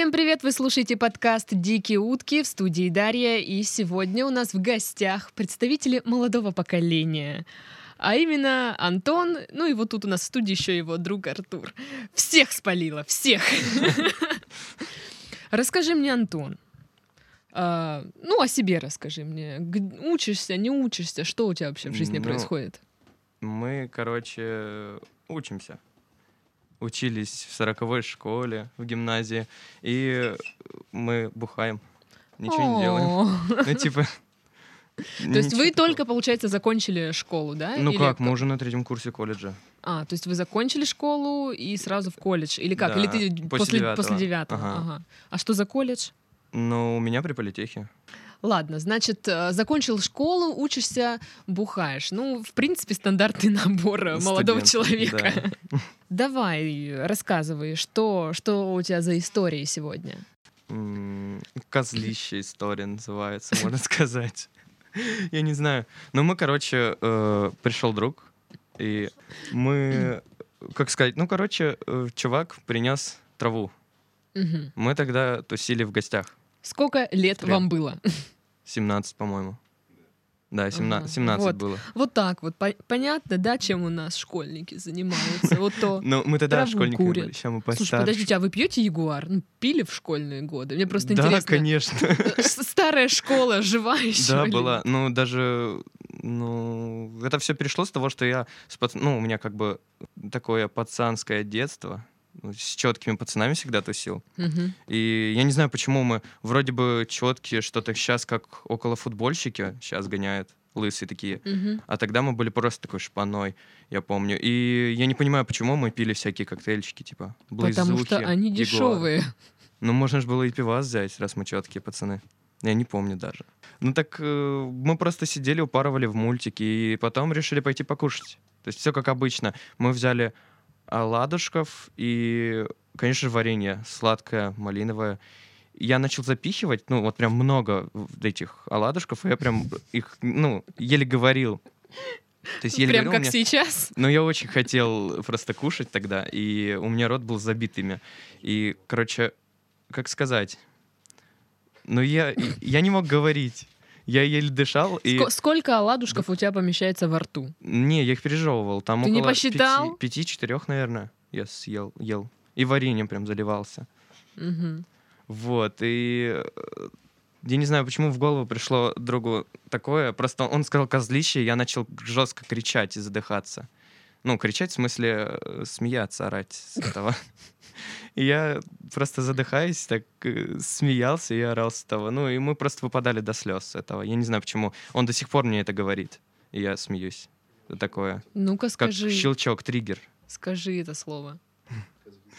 Всем привет! Вы слушаете подкаст «Дикие утки» в студии Дарья. И сегодня у нас в гостях представители молодого поколения. А именно Антон, ну и вот тут у нас в студии еще его друг Артур. Всех спалила, всех! Расскажи мне, Антон, а, ну, о себе расскажи мне. Учишься, не учишься? Что у тебя вообще в жизни Ну, происходит? Мы, короче, учимся. Учились в сороковой школе, в гимназии, и мы бухаем. Ничего не делаем. Ну, типа... То есть вы только, получается, закончили школу, да? Ну как, мы уже на третьем курсе колледжа. А, то есть вы закончили школу и сразу в колледж? Или как? Или ты после девятого. А что за колледж? Но у меня при политехе. Ладно, значит, э, закончил школу, учишься, бухаешь. Ну, в принципе, стандартный набор э, молодого Студент, человека. Давай, рассказывай, что, что у тебя за истории сегодня? М, Козлища история называется, можно сказать. Я не знаю. Но мы, короче, э, пришел друг, и мы, как сказать, ну, короче, э, чувак принес траву. Мы тогда тусили в гостях. Сколько лет Стрем. вам было? 17, по-моему. Да, 17, Ага, 17 вот. было. Вот так вот. По- Понятно, да, чем у нас школьники занимаются? Вот то. Ну, мы тогда курят. были, сейчас мы Слушай, постарше. подождите, а вы пьете ягуар? Ну, пили в школьные годы? Мне просто да, интересно. конечно. э, Старая школа жива еще? Да, была. Ну, даже, ну, это все перешло с того, что я, ну, у меня как бы такое пацанское детство, с четкими пацанами всегда тусил. Мгм. И я не знаю, почему мы вроде бы четкие, что-то сейчас как около футбольщики сейчас гоняют, лысые такие. Мгм. А тогда мы были просто такой шпаной, я помню. И я не понимаю, почему мы пили всякие коктейльчики, типа Потому что они дешевые. Ну, можно же было и пивас взять, раз мы четкие пацаны. Я не помню даже. Ну так э, мы просто сидели, упарывали в мультики, и потом решили пойти покушать. То есть все как обычно. Мы взяли оладушков и, конечно же, варенье сладкое, малиновое. Я начал запихивать, ну, вот прям много этих оладушков, и я прям их, ну, еле говорил. То есть еле Прям говорил, как меня- сейчас. но я очень хотел просто кушать тогда, и у меня рот был забит ими. И, короче, как сказать? Ну, я, я не мог говорить. Я еле дышал, и... Ско- Сколько оладушков у тебя помещается во рту? Не, я их пережевывал. Там Ты не около посчитал? пяти- Пяти-четырех, наверное, я съел, ел. И вареньем прям заливался. Мгм. Вот, и... э, Я не знаю, почему в голову пришло другу такое. Просто он сказал козлище, и я начал жестко кричать и задыхаться. Ну, кричать в смысле э, смеяться, орать с этого. И я просто задыхаясь, так э, смеялся и орал с этого. Ну, и мы просто выпадали до слез с этого. Я не знаю почему. Он до сих пор мне это говорит. И я смеюсь. Это такое. Ну-ка Как скажи, щелчок, триггер. скажи это слово.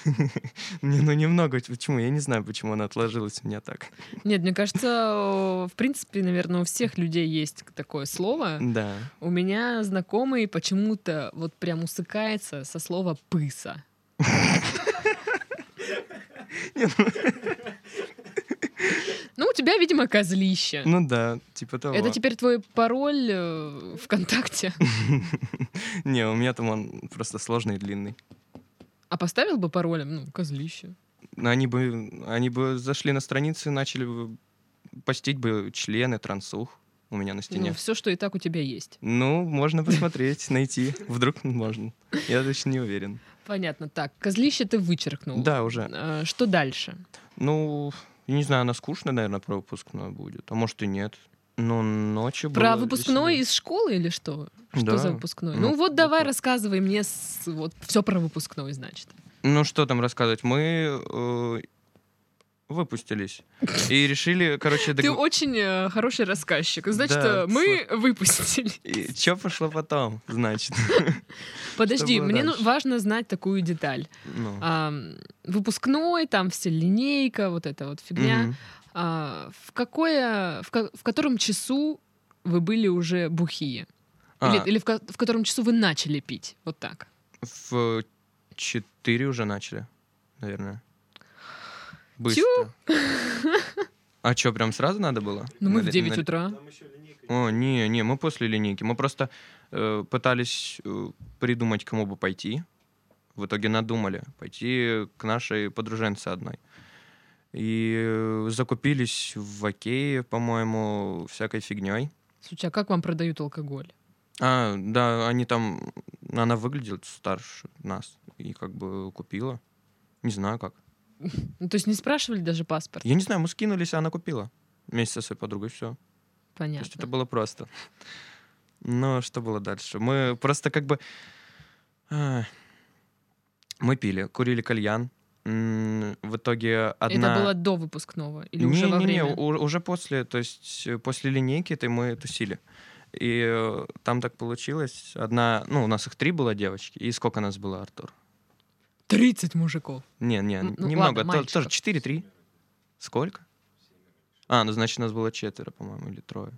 Не, ну немного. Почему? Я не знаю, почему оно отложилось у меня так. Нет, мне кажется, в принципе, наверное, у всех людей есть такое слово. Да. У меня знакомый почему-то вот прям усыкается со слова «пыса». Ну, у тебя, видимо, козлище. Ну да, типа того. Это теперь твой пароль э, ВКонтакте. Не, у меня там он просто сложный и длинный. А поставил бы паролем, ну, козлище. Они бы, они бы зашли на страницу и начали бы постить бы члены, трансух у меня на Ну, стене. все, что и так у тебя есть. Ну, можно посмотреть, найти. Вдруг можно. Я точно не уверен. Понятно. Так, козлище ты вычеркнул. Да, уже. А, Что дальше? Ну, не знаю, она скучная, наверное, про выпускной будет. А может и нет. Ну, ночью Про было выпускной веселее. из школы или что? Что Да. за выпускной? Ну, Ну, вот давай это- рассказывай мне с- вот все про выпускной, значит. Ну, что там рассказывать? Мы э, выпустились. И решили, короче, Ты догов- очень э, хороший рассказчик. Значит, Да, э, мы выпустили. И что пошло потом, значит? Подожди, мне ну, важно знать такую деталь. Ну. Ам, выпускной, там все линейка, вот эта вот фигня. Мгм. А, в какое, в, в котором часу вы были уже бухие? Или, А, или в, ко- в котором часу вы начали пить? Вот так. в 4 уже начали, наверное. Быстро. А что, прям сразу надо было? Ну, мы в Нали- 9 нали- утра. О, не, не, мы после линейки. Мы просто э, пытались э, придумать, кому бы пойти. В итоге надумали пойти к нашей подруженце одной. И закупились в Окее, по-моему, всякой фигней. Слушай, а как вам продают алкоголь? А, да, они там... Она выглядела старше нас и как бы купила. Не знаю как. Ну, то есть не спрашивали даже паспорт? Я не знаю, мы скинулись, а она купила. Вместе со своей подругой, все. То есть это Понятно. было просто. Но что было дальше? Мы просто как бы... а, Мы пили, курили кальян. В итоге одна... Это было до выпускного или уже во время? у- уже после, то есть э, после линейки этой мы тусили. И э, там так получилось. Одна, ну, у нас их три было девочки. И сколько нас было, Артур? 30 мужиков. Не, не, Ну, немного. ладно, тоже 4-3. Сколько? А, ну, значит, нас было четверо, по-моему, или трое.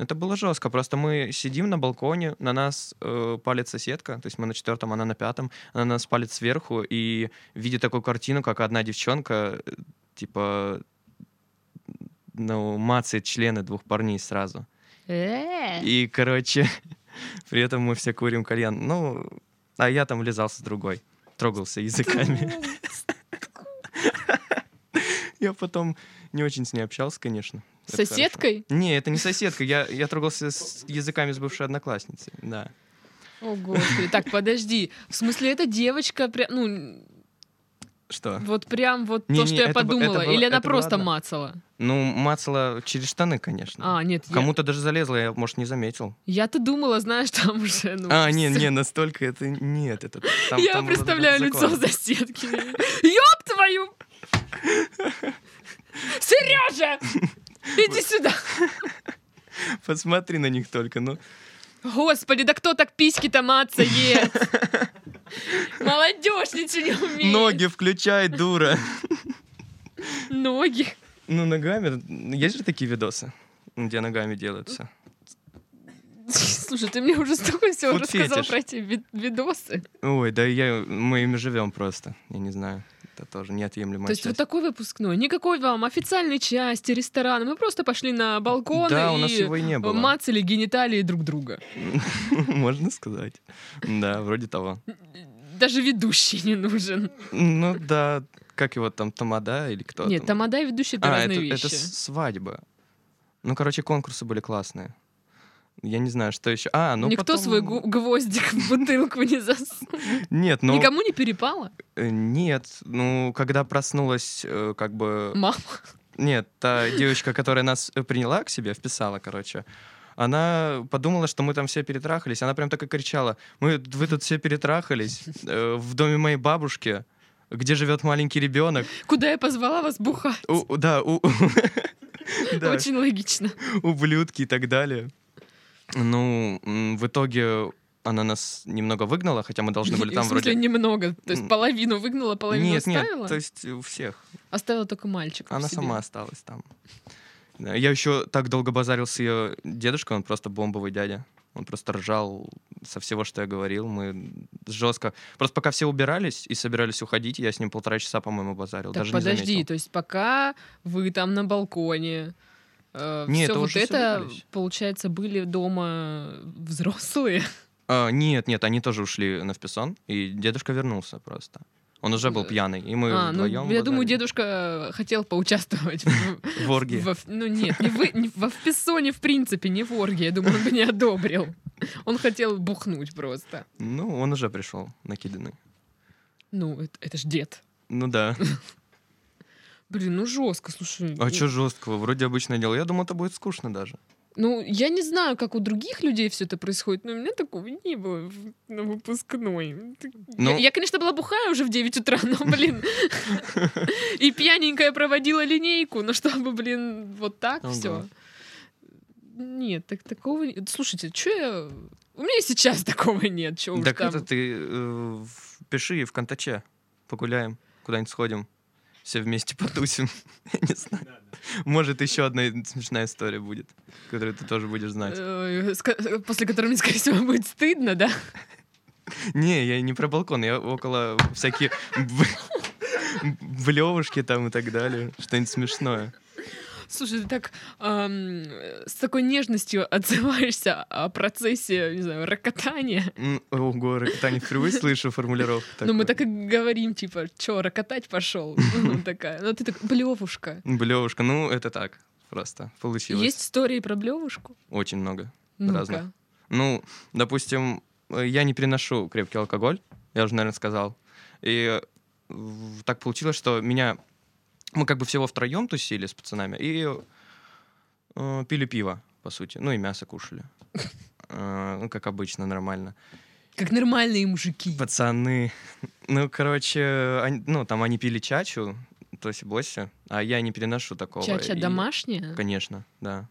Это было жестко. Просто мы сидим на балконе, на нас э, палит соседка, то есть мы на четвертом, она на пятом, она на нас палит сверху и видит такую картину, как одна девчонка, э, типа, ну, мацает члены двух парней сразу. Э, И, короче, при этом мы все курим кальян. Ну, а я там лизался с другой, трогался языками. Я потом не очень с ней общался, конечно. Это соседкой? хорошо. Не, это не соседка. Я, я трогался с языками с бывшей одноклассницей. Да. О, господи. Так, подожди. В смысле, эта девочка прям, ну, Что? вот прям вот то, Не-не, что я это б- это подумала. было- Или она это просто одно. мацала? Ну, мацала через штаны, конечно. А, нет, я- Кому-то даже залезла, я, может, не заметил. я-то думала, знаешь, там уже, ну... а, не, не, настолько это... Нет, это... там- Я там представляю лицо соседки. Ёб твою! Сережа! Иди сюда! Посмотри на них только, ну. Господи, да кто так письки-то мацает? Молодежь ничего не умеет. Ноги включай, дура. Ноги. Ну, ногами. Есть же такие видосы, где ногами делают все. Слушай, ты мне уже столько всего Фуд рассказал фетиш. про эти ви- видосы. Ой, да я, мы ими живем просто. Я не знаю. Это тоже неотъемлемая То есть вот часть. такой выпускной. Никакой вам официальной части, ресторана. Мы просто пошли на балкон Да, и у нас его и не было. мацали гениталии друг друга. Можно сказать. Да, вроде того. Даже ведущий не нужен. Ну да, как его там, Тамада или кто Нет, там? тамада и ведущий — это А, разные это, вещи. это свадьба. Ну, короче, конкурсы были классные. Я не знаю, что еще. А, ну Никто потом- свой гвоздик в бутылку не засунул. Нет, ну... Никому не перепало? э, Нет, ну, когда проснулась, э, как бы... Мама. Нет, та девочка, которая нас э, приняла к себе, вписала, короче, она подумала, что мы там все перетрахались. Она прям так и кричала. Мы, вы тут все перетрахались э, в доме моей бабушки, где живет маленький ребенок. Куда я позвала вас бухать? У- да, у- да, Очень логично. ублюдки и так далее. Ну, в итоге она нас немного выгнала, хотя мы должны были там в смысле вроде... немного? То есть половину выгнала, половину Нет, нет, оставила? то есть у всех. Оставила только мальчика. Она сама осталась там. Я еще так долго базарил с ее дедушкой, он просто бомбовый дядя. Он просто ржал со всего, что я говорил. Мы жестко. Просто пока все убирались и собирались уходить, я с ним полтора часа, по-моему, базарил. Так даже подожди, не заметил. то есть пока вы там на балконе, э, Не, все это вот это, собирались. получается, были дома взрослые. А, нет, нет, они тоже ушли на вписон, и дедушка вернулся просто. Он уже был Э, пьяный, и мы а, ну, вдвоем я думаю, дедушка хотел поучаствовать в, в оргии. во- ну нет, не, не во вписоне, в принципе, не в оргии. Я думаю, он бы не одобрил. Он хотел бухнуть просто. Ну, он уже пришел накиданный. Ну, это, это ж дед. Ну да. Блин, ну жестко, слушай. А Ну, что жесткого? Вроде обычное дело. Я думал, это будет скучно даже. Ну, я не знаю, как у других людей все это происходит, но у меня такого не было в- на выпускной. Ну- Я, я, конечно, была бухая уже в 9 утра, но, блин, и пьяненькая проводила линейку, но чтобы, блин, вот так Ага. все. Нет, так такого Слушайте, что я... У меня и сейчас такого нет, Так это ты э, пиши в контаче. Погуляем, куда-нибудь сходим. Все вместе потусим. Я не знаю. Может, еще одна смешная история будет, которую ты тоже будешь знать. После которой мне, скорее всего, будет стыдно, да? Не, я не про балкон, я около всякие блевушки там и так далее. Что-нибудь смешное. Слушай, ты так ам, с такой нежностью отзываешься о процессе, не знаю, ракотания. Ого, ракотание впервые слышу формулировку. Ну, мы так и говорим, типа, чё, ракотать пошел? Ну, такая. Ну, ты так, блевушка. Блевушка, ну это так, просто получилось. Есть истории про блевушку? Очень много. Разных. Ну, допустим, я не переношу крепкий алкоголь, я уже, наверное, сказал. И э, так получилось, что меня... Мы как бы всего втроем тусили с пацанами и э, пили пиво, по сути. Ну и мясо кушали. Э, Ну, как обычно, нормально. Как нормальные мужики. Пацаны. Ну, короче, они- ну, там они пили чачу, тоси боси, а я не переношу такого. Чача И- домашняя? Конечно, да.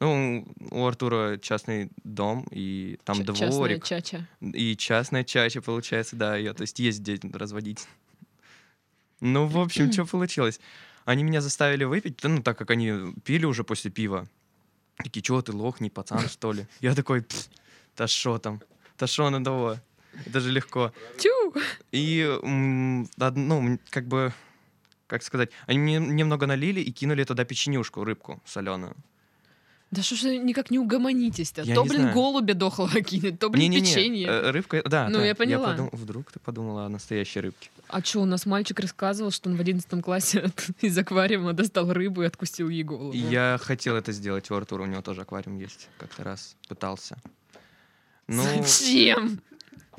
Ну, у Артура частный дом, и там частная дворик, чача. и частная чача, получается, да, ее, то есть есть где разводить. Ну, в общем, что получилось? Они меня заставили выпить, ну, так как они пили уже после пива. Такие, чего ты лох, не пацан, что ли? Я такой, «Пф, да шо там? Да шо на того? Это же легко. Тю! И, ну, как бы, как сказать, они мне немного налили и кинули туда печенюшку, рыбку соленую. Да что ж никак не угомонитесь-то? Я То, не блин, знаю. голубя дохлого кинет, то, блин, Не-не-не, печенье. э, рыбка, да. Ну, да, я поняла. подум- Вдруг ты подумала о настоящей рыбке? А что, у нас мальчик рассказывал, что он в 11 классе от- из аквариума достал рыбу и откусил ей голову. Я хотел это сделать у Артура, у него тоже аквариум есть. Как-то раз пытался. Ну, Зачем?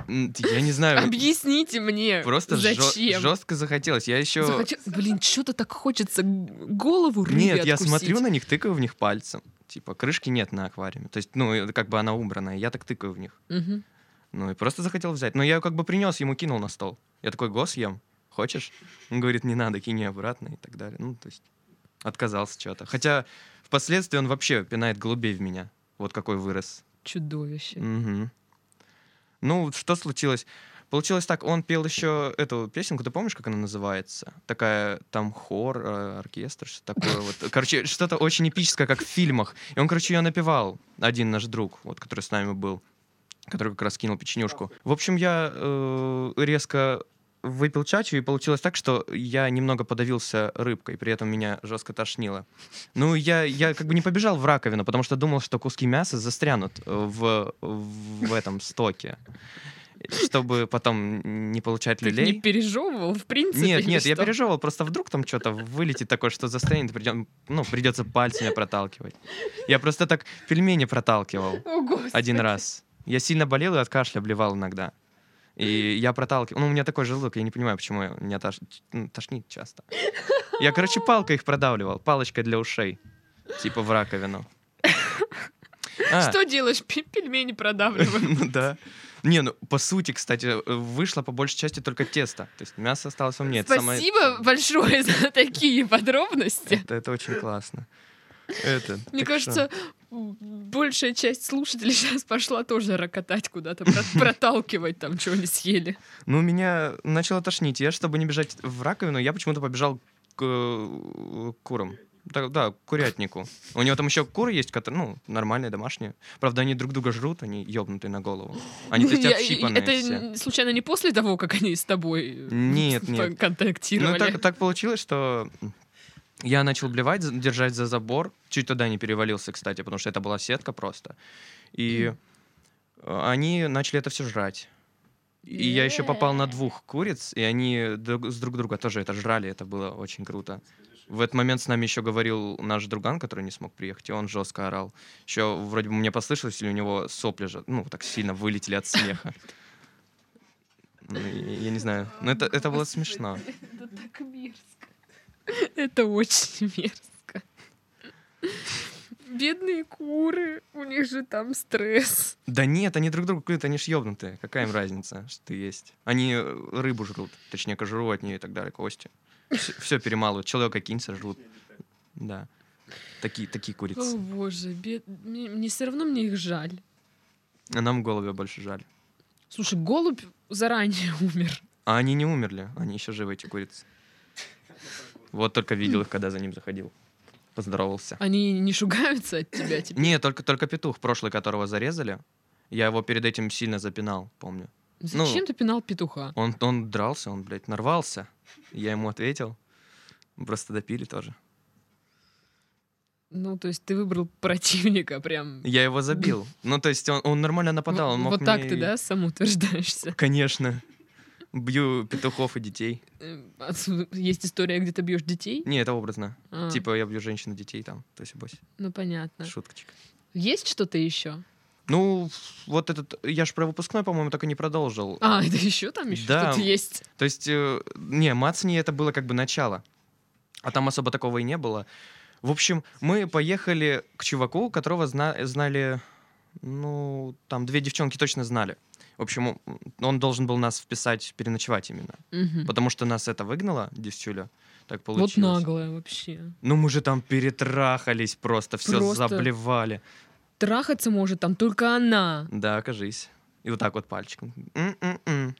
Я не знаю, Объясните мне. просто зачем? жестко захотелось. Я еще... Захочу- Блин, что-то так хочется голову рыбе Нет, я откусить. смотрю на них, тыкаю в них пальцем. Типа, крышки нет на аквариуме. То есть, ну, как бы она убранная. Я так тыкаю в них. Мгм. Ну, и просто захотел взять. Но я как бы принес, ему кинул на стол. Я такой, гос ем. Хочешь? Он говорит, не надо, кинь обратно и так далее. Ну, то есть, отказался что-то. Хотя, впоследствии он вообще пинает голубей в меня. Вот какой вырос. Чудовище. Мгм. Ну, что случилось? Получилось так, он пел еще эту песенку, ты помнишь, как она называется? Такая, там хор, э, оркестр, что такое вот. Короче, что-то очень эпическое, как в фильмах. И он, короче, ее напевал, один наш друг, вот, который с нами был, который как раз кинул печенюшку. В общем, я э, резко выпил чачу, и получилось так, что я немного подавился рыбкой, при этом меня жестко тошнило. Ну, я, я как бы не побежал в раковину, потому что думал, что куски мяса застрянут э, в, в этом стоке, чтобы потом не получать Ты люлей. не пережевывал, в принципе? Нет, нет, я что? пережевывал, просто вдруг там что-то вылетит такое, что застрянет, придем, ну, придется пальцами проталкивать. Я просто так пельмени проталкивал О, Господи. один раз. Я сильно болел и от кашля обливал иногда. И я проталкивал. Ну, у меня такой желудок, я не понимаю, почему я- меня тош- ну, тошнит часто. Я, короче, палкой их продавливал, палочкой для ушей. Типа в раковину. А, Что делаешь? Пе- Пельмени продавливаем. ну да. Не, ну, по сути, кстати, вышло по большей части только тесто. То есть мясо осталось у меня. Это самое- Спасибо большое за такие подробности. Это, это очень классно. Это, Мне кажется, м, большая часть слушателей сейчас пошла тоже ракотать куда-то, про- проталкивать там, что они съели. Ну, меня начало тошнить. Я, чтобы не бежать в раковину, я почему-то побежал к э, курам. Да, да, курятнику. У него там еще куры есть, которые, ну, нормальные, домашние. Правда, они друг друга жрут, они ёбнутые на голову. Они, то общипанные Это все. случайно не после того, как они с тобой э, Нет, нет. Ну, контактировали? так, так получилось, что я начал блевать, держать за забор. Чуть туда не перевалился, кстати, потому что это была сетка просто. И э, они начали это все жрать. И я еще попал на двух куриц, и они друг- с друг друга тоже это жрали, это было очень круто. В этот момент с нами еще говорил наш друган, который не смог приехать, и он жестко орал. Еще вроде бы мне послышалось, или у него сопли же, ну, так сильно вылетели от смеха. Ну, я я не знаю. Но это, это было смешно. Это так мерзко. Это очень мерзко. Бедные куры, у них же там стресс. Да нет, они друг друга клюют, они ж ёбнутые. Какая им разница, что ты есть? Они э, рыбу жрут, точнее, кожуру от нее и так далее, кости. Все перемалывают, человека кинься, жрут. Да. Такие, такие О курицы. боже, бед... мне, мне все равно мне их жаль. А нам голубя больше жаль. Слушай, голубь заранее умер. А они не умерли, они еще живы, эти курицы. Вот только видел их, когда за ним заходил. Поздоровался. Они не шугаются от тебя теперь? Не, только, только петух, прошлый, которого зарезали. Я его перед этим сильно запинал, помню. Зачем ты пинал петуха? Он, он дрался, он, блядь, нарвался. Я ему ответил. Просто допили тоже. Ну, то есть ты выбрал противника прям. Я его забил. Ну, то есть он, он нормально нападал. Он Вот, мог вот так мне ты, да, самоутверждаешься? Конечно. Бью петухов и детей. Э, отсюда Есть история, где ты бьешь детей? Не, это образно. А, Типа я бью женщин и детей там. То есть бось. Ну, понятно. Шуточка. Есть что-то еще? Ну, вот этот... Я ж про выпускной, по-моему, так и не продолжил. А, это еще там еще Да. что-то есть. То есть, э, не, Мацни это было как бы начало. А там особо такого и не было. В общем, мы поехали к чуваку, которого зна- знали, ну, там две девчонки точно знали. В общем, он- должен был нас вписать, переночевать именно. Мгм. Потому что нас это выгнало, девчуля. Так Вот получилось. наглая вообще. Ну, мы же там перетрахались просто, все Просто. заблевали. Трахаться может там только она. Да, окажись. И вот так вот пальчиком. М-м-м.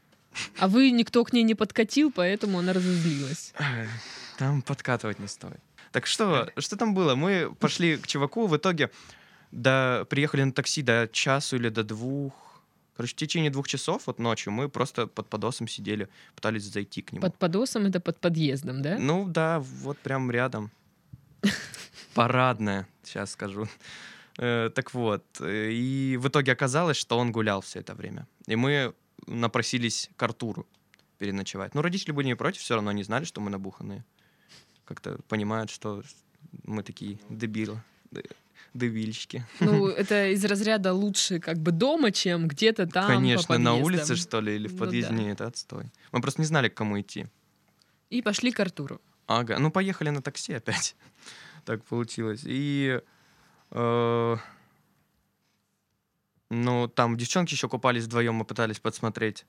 А вы никто к ней не подкатил, поэтому она разозлилась. Там подкатывать не стоит. Так что, что там было? Мы пошли к чуваку, в итоге до, приехали на такси до часу или до двух. Короче, в течение двух часов, вот ночью, мы просто под подосом сидели, пытались зайти к нему. Под подосом это под подъездом, да? Ну да, вот прям рядом. Парадная, сейчас скажу. Э, Так вот, э, и в итоге оказалось, что он гулял все это время. И мы напросились к Артуру переночевать. Ну, родители были не против, все равно они знали, что мы набуханные. Как-то понимают, что мы такие дебилы, дебильщики. Ну, это из разряда лучше как бы дома, чем где-то там Конечно, на улице, что ли, или в Ну подъезде. да. Не, это отстой. Мы просто не знали, к кому идти. И пошли к Артуру. Ага, ну поехали на такси опять. так получилось. И э, ну там девчонки еще купались вдвоем, мы пытались подсмотреть.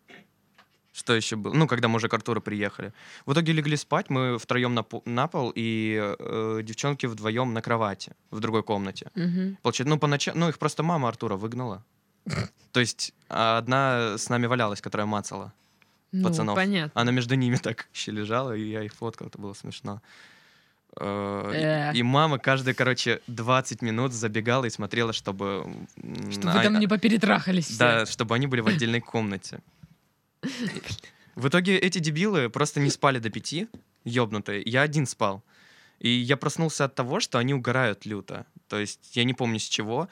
Что еще было? Ну, когда мы уже к Артуру приехали. В итоге легли спать, мы втроем на, на пол, и э, девчонки вдвоем на кровати в другой комнате. Мгм. Получается, ну, поначалу, ну, их просто мама Артура выгнала. То есть а одна с нами валялась, которая мацала. Ну, Пацанов. понятно. Она между ними так еще лежала, и я их фоткал, это было смешно. Э. И мама каждые, короче, 20 минут забегала и смотрела, чтобы... Чтобы а- там не поперетрахались. Да, чтобы они были в отдельной комнате. В итоге эти дебилы просто не спали до пяти, ёбнутые. Я один спал. И я проснулся от того, что они угорают люто. То есть я не помню с чего.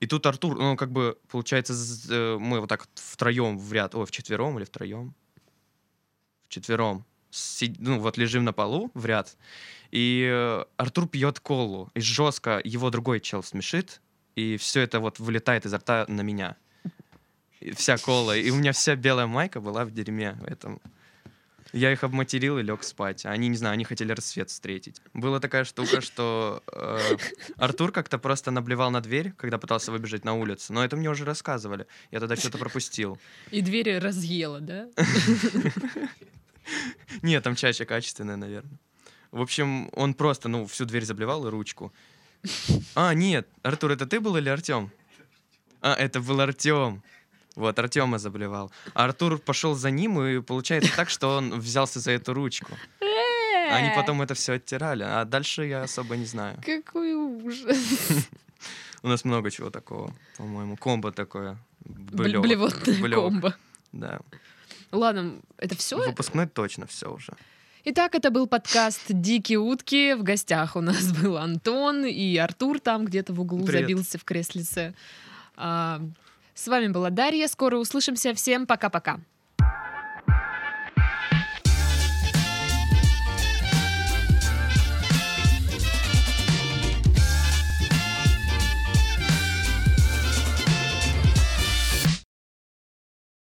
И тут Артур, ну, как бы, получается, э, мы вот так втроем в ряд, ой, вчетвером или втроем? Вчетвером. Си- ну, вот лежим на полу в ряд. И э, Артур пьет колу. И жестко его другой чел смешит. И все это вот вылетает изо рта на меня. И вся кола. И у меня вся белая майка была в дерьме в этом. Я их обматерил и лег спать. Они, не знаю, они хотели рассвет встретить. Была такая штука, что э, Артур как-то просто наблевал на дверь, когда пытался выбежать на улицу. Но это мне уже рассказывали. Я тогда что-то пропустил. И двери разъела, да? Нет, там чаще качественная, наверное. В общем, он просто, ну, всю дверь заблевал и ручку. А, нет, Артур, это ты был или Артем? А, это был Артем. Вот, Артема заблевал. А Артур пошел за ним, и получается так, что он взялся за эту ручку. Они потом это все оттирали, а дальше я особо не знаю. Какой ужас. У нас много чего такого, по-моему. Комбо такое. Бле- Блёвок. Блевотная Блёвок. комбо. Да. Ладно, это все? Выпускной точно все уже. Итак, это был подкаст «Дикие утки». В гостях у нас был Антон и Артур там где-то в углу Привет. забился в креслице. А, С вами была Дарья. Скоро услышимся. Всем пока-пока.